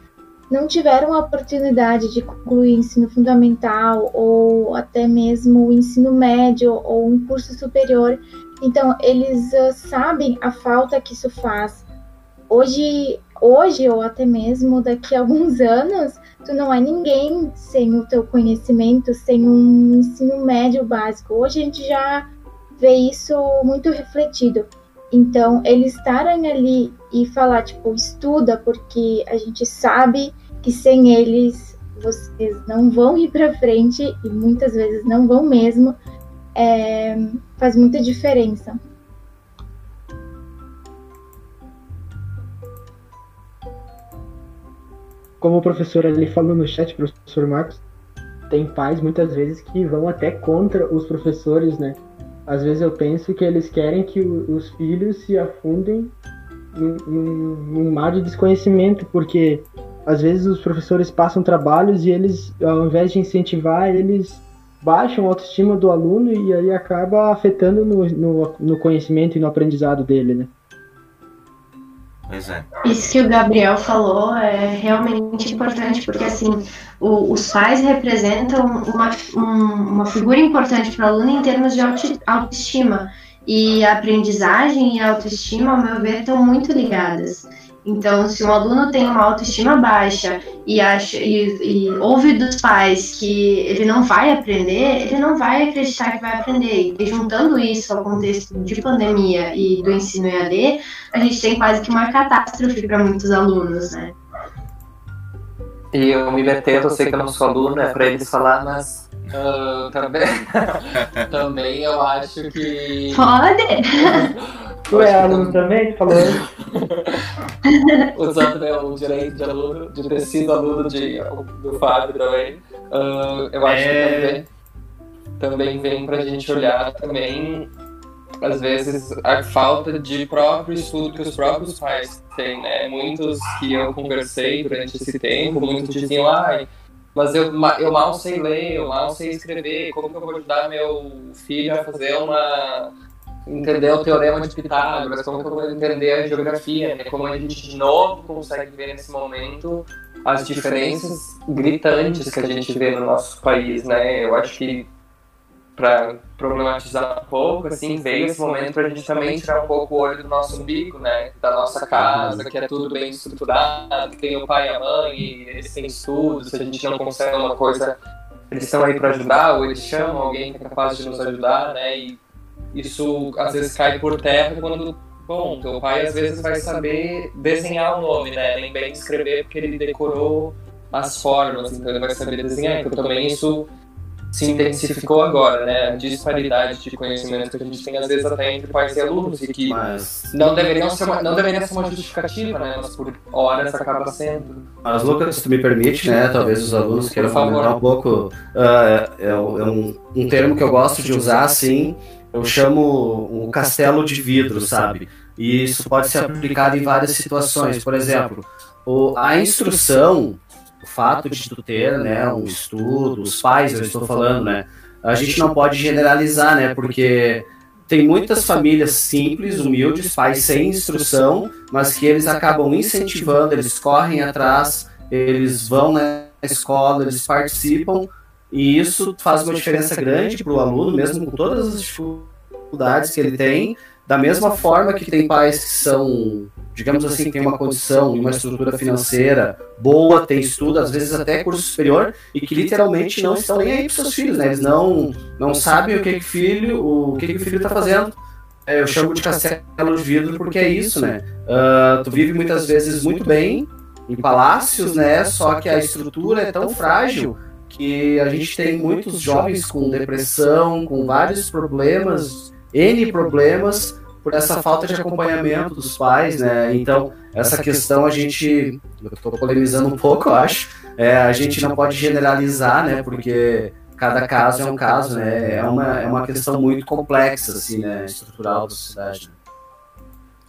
não tiveram a oportunidade de concluir ensino fundamental ou até mesmo o ensino médio ou um curso superior. Então, eles uh, sabem a falta que isso faz. Hoje, hoje ou até mesmo daqui a alguns *laughs* anos, tu não é ninguém sem o teu conhecimento, sem um ensino médio básico. Hoje a gente já vê isso muito refletido. Então, eles estarem ali e falar, tipo, estuda, porque a gente sabe que sem eles vocês não vão ir para frente e muitas vezes não vão mesmo, é, faz muita diferença. Como o professor ali falou no chat, professor Marcos, tem pais muitas vezes que vão até contra os professores, né? às vezes eu penso que eles querem que os filhos se afundem num, mar de desconhecimento, porque às vezes os professores passam trabalhos e eles, ao invés de incentivar, eles baixam a autoestima do aluno e aí acaba afetando no, no, no conhecimento e no aprendizado dele, né? Pois é. Isso que o Gabriel falou é realmente importante, porque assim, o, os pais representam uma, um, uma figura importante para o aluno em termos de autoestima. E a aprendizagem e a autoestima, ao meu ver, estão muito ligadas. Então, se um aluno tem uma autoestima baixa e, acha, e, e, ouve dos pais que ele não vai aprender, ele não vai acreditar que vai aprender. E juntando isso ao contexto de pandemia e do ensino EAD, a gente tem quase que uma catástrofe para muitos alunos, né? E eu me metendo, eu sei que eu não sou aluno, é para eles falar, mas uh, também, *laughs* também eu acho que. Pode! Tu é aluno também? Falou. Usando *laughs* né, o direito de aluno, de ter sido aluno de, do Fábio também. Uh, eu acho é... que também, também vem pra gente olhar também, às vezes, a falta de próprio estudo que os próprios pais têm, né? Muitos que eu conversei durante esse tempo, muitos diziam, ai, mas eu, eu mal sei ler, eu mal sei escrever, como que eu vou ajudar meu filho a fazer uma entender o teorema de Pitágoras, como que eu vou entender a geografia, né? como a gente de novo consegue ver nesse momento as diferenças gritantes que a gente vê no nosso país, né? Eu acho que para problematizar um pouco, assim, veio esse momento para a gente também tirar um pouco o olho do nosso umbigo, né? Da nossa casa, que é tudo bem estruturado, tem o pai e a mãe, e eles têm estudos, se a gente não consegue uma coisa, eles estão aí para ajudar, ou eles chamam alguém que é capaz de nos ajudar, né? E isso às vezes cai por terra quando Bom, teu pai às vezes vai saber desenhar o nome, né? Nem bem escrever porque ele decorou as formas, então ele vai saber desenhar. Então também isso se intensificou agora, né? A disparidade de conhecimento que a gente tem, às vezes, até entre pais e alunos, e que Mas... não, deveria ser uma, não deveria ser uma justificativa, né? Mas por horas acaba sendo. Mas, Lucas, se tu me permite, né? Talvez os alunos queiram comentar um pouco. Uh, é, é, um, um termo que eu gosto de usar, assim, eu chamo um castelo de vidro, sabe? E isso pode ser aplicado em várias situações. Por exemplo, a instrução o fato de tu ter né, um estudo, os pais, eu estou falando, né? A gente não pode generalizar, né? Porque tem muitas famílias simples, humildes, pais sem instrução, mas que eles acabam incentivando, eles correm atrás, eles vão na escola, eles participam, e isso faz uma diferença grande para o aluno, mesmo com todas as dificuldades que ele tem, da mesma forma que tem pais que são, digamos assim, que tem uma condição e uma estrutura financeira boa, tem estudo, às vezes até curso superior, e que literalmente não estão nem aí para seus filhos, né? Eles não, não sabem o que que filho, o que que o filho está fazendo. É, eu chamo de castelo de vidro porque é isso, né? Uh, tu vive muitas vezes muito bem em palácios, né? Só que a estrutura é tão frágil que a gente tem muitos jovens com depressão, com vários problemas N problemas por essa falta de acompanhamento dos pais, né? Então, essa questão a gente, eu estou polemizando um pouco, eu acho, é, a gente não pode generalizar, né? Porque cada caso é um caso, né? É uma, é uma questão muito complexa, assim, né? Estrutural da sociedade.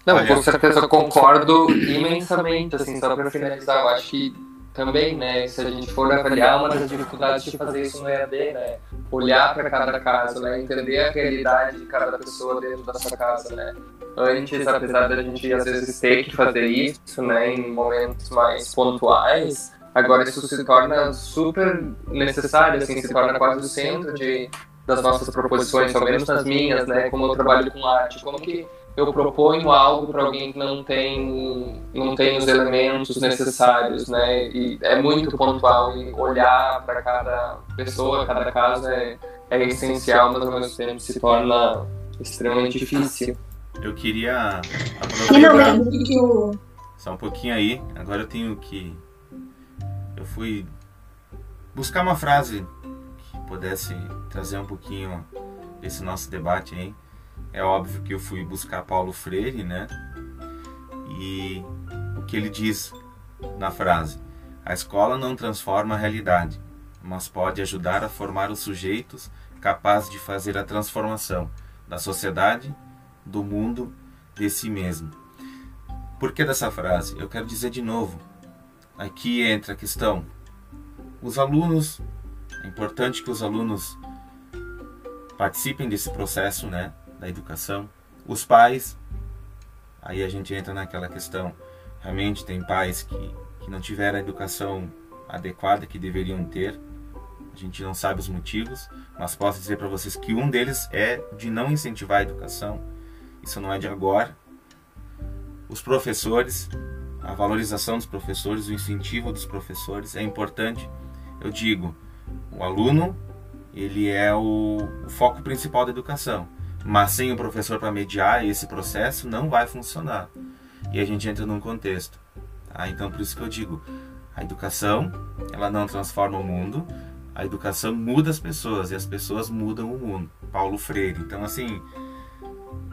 Não, com certeza eu concordo imensamente, assim, só para finalizar, eu acho que também, né, se a gente for avaliar uma das dificuldades de fazer isso no EAD, né, olhar para cada caso, né, entender a realidade de cada pessoa dentro dessa casa, né. Antes, apesar da gente às vezes ter que fazer isso, né, em momentos mais pontuais, agora isso se torna super necessário, assim, se torna quase o centro de das nossas proposições, pelo menos nas minhas, né, como eu trabalho com arte, como que eu proponho algo para alguém que não tem não tem os elementos necessários, né? E é muito pontual e olhar para cada pessoa, cada caso é, é essencial, mas ao mesmo tempo se torna extremamente difícil. Eu queria aproveitar só um pouquinho aí. Agora eu tenho que eu fui buscar uma frase que pudesse trazer um pouquinho esse nosso debate aí é óbvio que eu fui buscar Paulo Freire, né? E o que ele diz na frase: A escola não transforma a realidade, mas pode ajudar a formar os sujeitos capazes de fazer a transformação da sociedade, do mundo, de si mesmo. Por que dessa frase? Eu quero dizer de novo. Aqui entra a questão. Os alunos, é importante que os alunos participem desse processo, né? Da educação. Os pais, aí a gente entra naquela questão. Realmente tem pais que, que não tiveram a educação adequada que deveriam ter. A gente não sabe os motivos, mas posso dizer para vocês que um deles é de não incentivar a educação. Isso não é de agora. Os professores, a valorização dos professores, o incentivo dos professores é importante. Eu digo, o aluno ele é o, o foco principal da educação. Mas sem o professor para mediar esse processo não vai funcionar. E a gente entra num contexto. Tá? Então por isso que eu digo, a educação ela não transforma o mundo, a educação muda as pessoas e as pessoas mudam o mundo. Paulo Freire. Então assim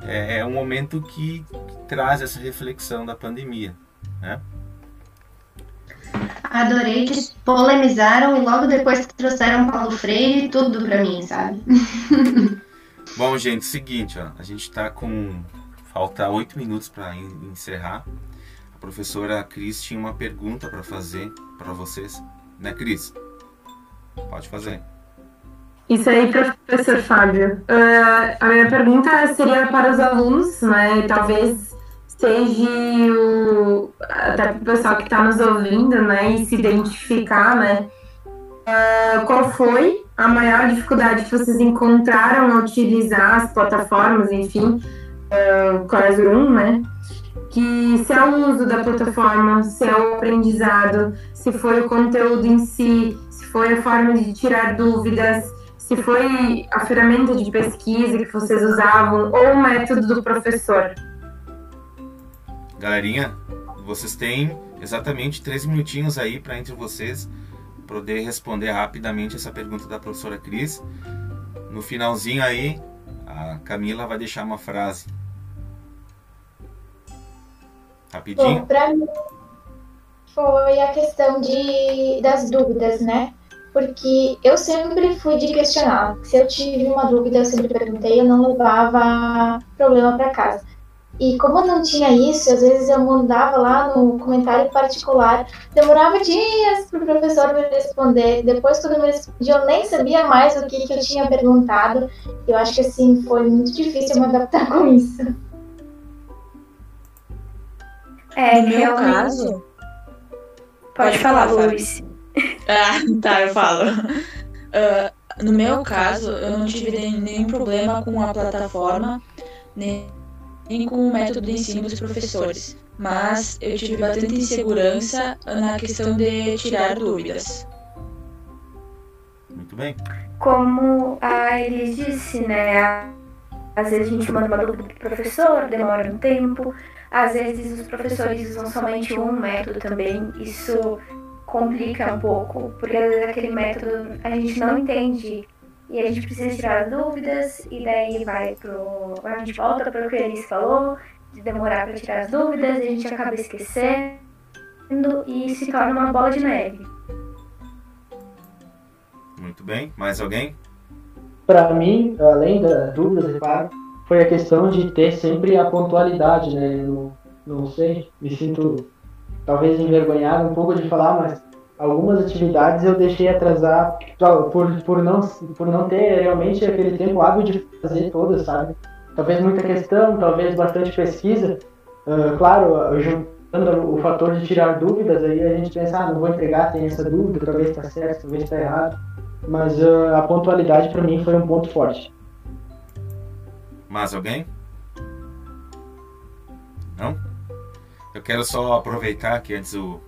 é, é um momento que, traz essa reflexão da pandemia, né? Adorei que polemizaram e logo depois trouxeram Paulo Freire tudo para mim, sabe? *laughs* Bom, gente, seguinte, ó, a gente tá com falta oito minutos para encerrar. A professora Cris tinha uma pergunta para fazer para vocês, né, Cris? Pode fazer. Isso aí, professor Fábio. Uh, a minha pergunta seria para os alunos, né? Talvez seja o, até para o pessoal que está nos ouvindo, né? E se identificar, né? Uh, qual foi a maior dificuldade que vocês encontraram ao utilizar as plataformas, enfim, uh, Classroom, né? Que se é o uso da plataforma, se é o aprendizado, se foi o conteúdo em si, se foi a forma de tirar dúvidas, se foi a ferramenta de pesquisa que vocês usavam ou o método do professor. Galerinha, vocês têm exatamente três minutinhos aí para entre vocês poder responder rapidamente essa pergunta da professora Cris. No finalzinho aí, a Camila vai deixar uma frase. Rapidinho. Pra mim foi a questão de, das dúvidas, né? Porque eu sempre fui de questionar. Se eu tive uma dúvida, eu sempre perguntei, eu não levava problema para casa. E como eu não tinha isso, às vezes eu mandava lá no comentário particular, demorava dias para o professor me responder. Depois, quando me respondia, eu nem sabia mais o que, que eu tinha perguntado. Eu acho que assim foi muito difícil me adaptar *laughs* com isso. É, no meu realmente. caso. Pode, Pode falar, falar, Luiz. *laughs* Ah, tá, eu falo. *laughs* Ah, no meu caso, eu não tive nem- nenhum problema com a plataforma, nem, nem com o método de ensino dos professores. Mas eu tive bastante insegurança na questão de tirar dúvidas. Muito bem. Como a Elis disse, né? Às vezes a gente manda uma dúvida pro professor, demora um tempo. Às vezes os professores usam somente um método também. Isso complica um pouco, porque às vezes aquele método a gente não entende e a gente precisa tirar as dúvidas e daí vai pro. A gente volta para o que a Elis falou, de demorar para tirar as dúvidas, e a gente acaba esquecendo e se torna uma bola de neve. Muito bem. Mais alguém? Para mim, além das dúvidas, é claro, foi a questão de ter sempre a pontualidade, né? Eu não, não sei, me sinto talvez envergonhado um pouco de falar, mas algumas atividades eu deixei atrasar por, por, não, por não ter realmente aquele tempo hábil de fazer todas, sabe? Talvez muita questão, talvez bastante pesquisa. Ah, claro, juntando o fator de tirar dúvidas, aí a gente pensa, ah, não vou entregar, tem essa dúvida, talvez está certo, talvez está errado. Mas ah, a pontualidade para mim foi um ponto forte. Mais alguém? Não? Eu quero só aproveitar que antes o,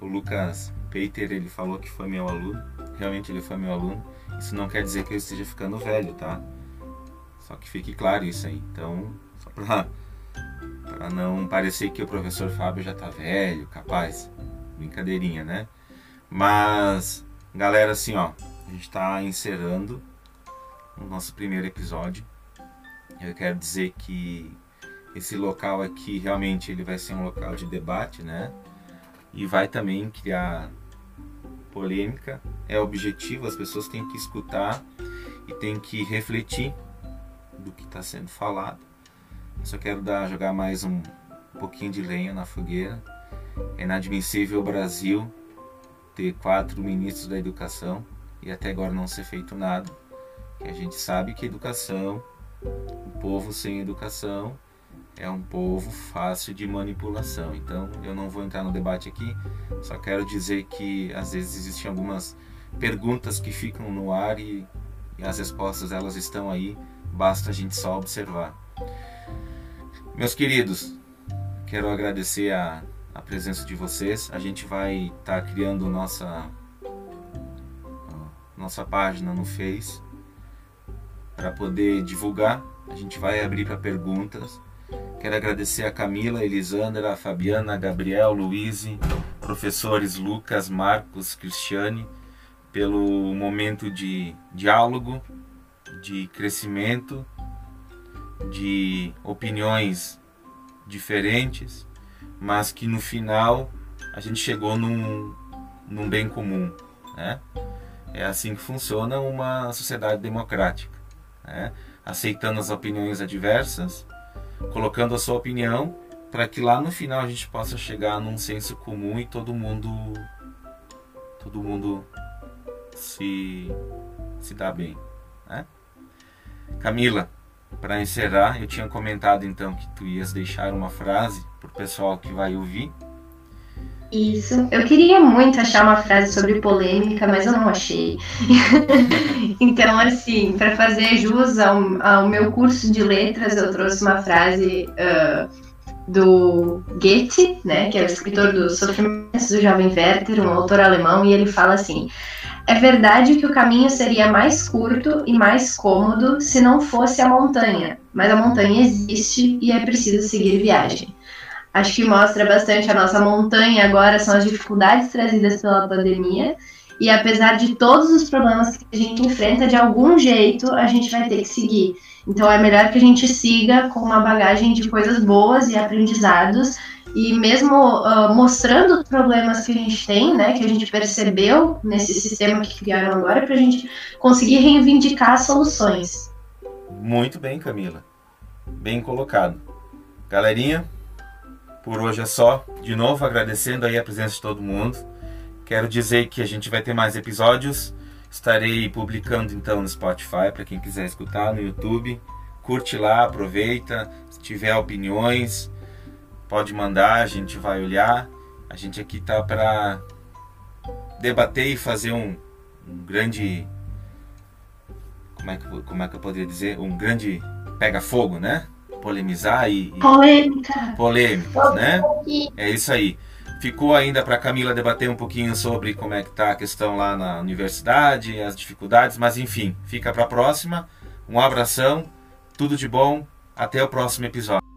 o Lucas Peter ele falou que foi meu aluno. Realmente ele foi meu aluno. Isso não quer dizer que eu esteja ficando velho, tá? Só que fique claro isso aí. Então, só pra, pra não parecer que o professor Fábio já tá velho, capaz. Brincadeirinha, né? Mas, galera, assim, ó. A gente tá encerrando o nosso primeiro episódio. Eu quero dizer que esse local aqui realmente ele vai ser um local de debate, né? E vai também criar polêmica. É objetivo, as pessoas têm que escutar e têm que refletir do que está sendo falado. Eu só quero dar, jogar mais um pouquinho de lenha na fogueira. É inadmissível o Brasil ter quatro ministros da educação e até agora não ser feito nada. E a gente sabe que educação, um povo sem educação é um povo fácil de manipulação. Então eu não vou entrar no debate aqui, só quero dizer que às vezes existem algumas perguntas que ficam no ar e, e as respostas elas estão aí, basta a gente só observar. Meus queridos, quero agradecer a, a presença de vocês. A gente vai estar tá criando nossa nossa página no Face para poder divulgar. A gente vai abrir para perguntas. Quero agradecer a Camila, Elisandra, a Fabiana, a Gabriel, Luíse, professores Lucas, Marcos, Cristiane, pelo momento de diálogo, de crescimento, de opiniões diferentes, mas que no final a gente chegou num, num bem comum. Né? É assim que funciona uma sociedade democrática. Né? Aceitando as opiniões adversas, colocando a sua opinião para que lá no final a gente possa chegar num senso comum e todo mundo todo mundo se se dá bem, né? Camila, para encerrar, eu tinha comentado então que tu ias deixar uma frase pro pessoal que vai ouvir. Isso. Eu queria muito achar uma frase sobre polêmica, mas eu não achei. *laughs* então, assim, para fazer jus ao, ao, meu curso de letras, eu trouxe uma frase uh, do Goethe, né, que é o escritor dos Sofrimentos do Jovem Werther, um autor alemão, e ele fala assim: É verdade que o caminho seria mais curto e mais cômodo se não fosse a montanha, mas a montanha existe e é preciso seguir viagem. Acho que mostra bastante a nossa montanha agora, são as dificuldades trazidas pela pandemia. E apesar de todos os problemas que a gente enfrenta, de algum jeito a gente vai ter que seguir. Então é melhor que a gente siga com uma bagagem de coisas boas e aprendizados e mesmo uh, mostrando os problemas que a gente tem, né, que a gente percebeu nesse sistema que criaram agora, para a gente conseguir reivindicar soluções. Muito bem, Camila. Bem colocado. Galerinha, por hoje é só. De novo, agradecendo aí a presença de todo mundo. Quero dizer que a gente vai ter mais episódios. Estarei publicando então no Spotify para quem quiser escutar, no YouTube. Curte lá, aproveita. Se tiver opiniões, pode mandar, a gente vai olhar. A gente aqui tá para debater e fazer um, um, grande. Como é, que, como é que eu poderia dizer? Um grande pega-fogo, né? Polemizar e. e Polêmica! Polêmicas, né? É isso aí. Ficou ainda para Camila debater um pouquinho sobre como é que tá a questão lá na universidade, as dificuldades, mas enfim, fica para a próxima. Um abração, tudo de bom, até o próximo episódio.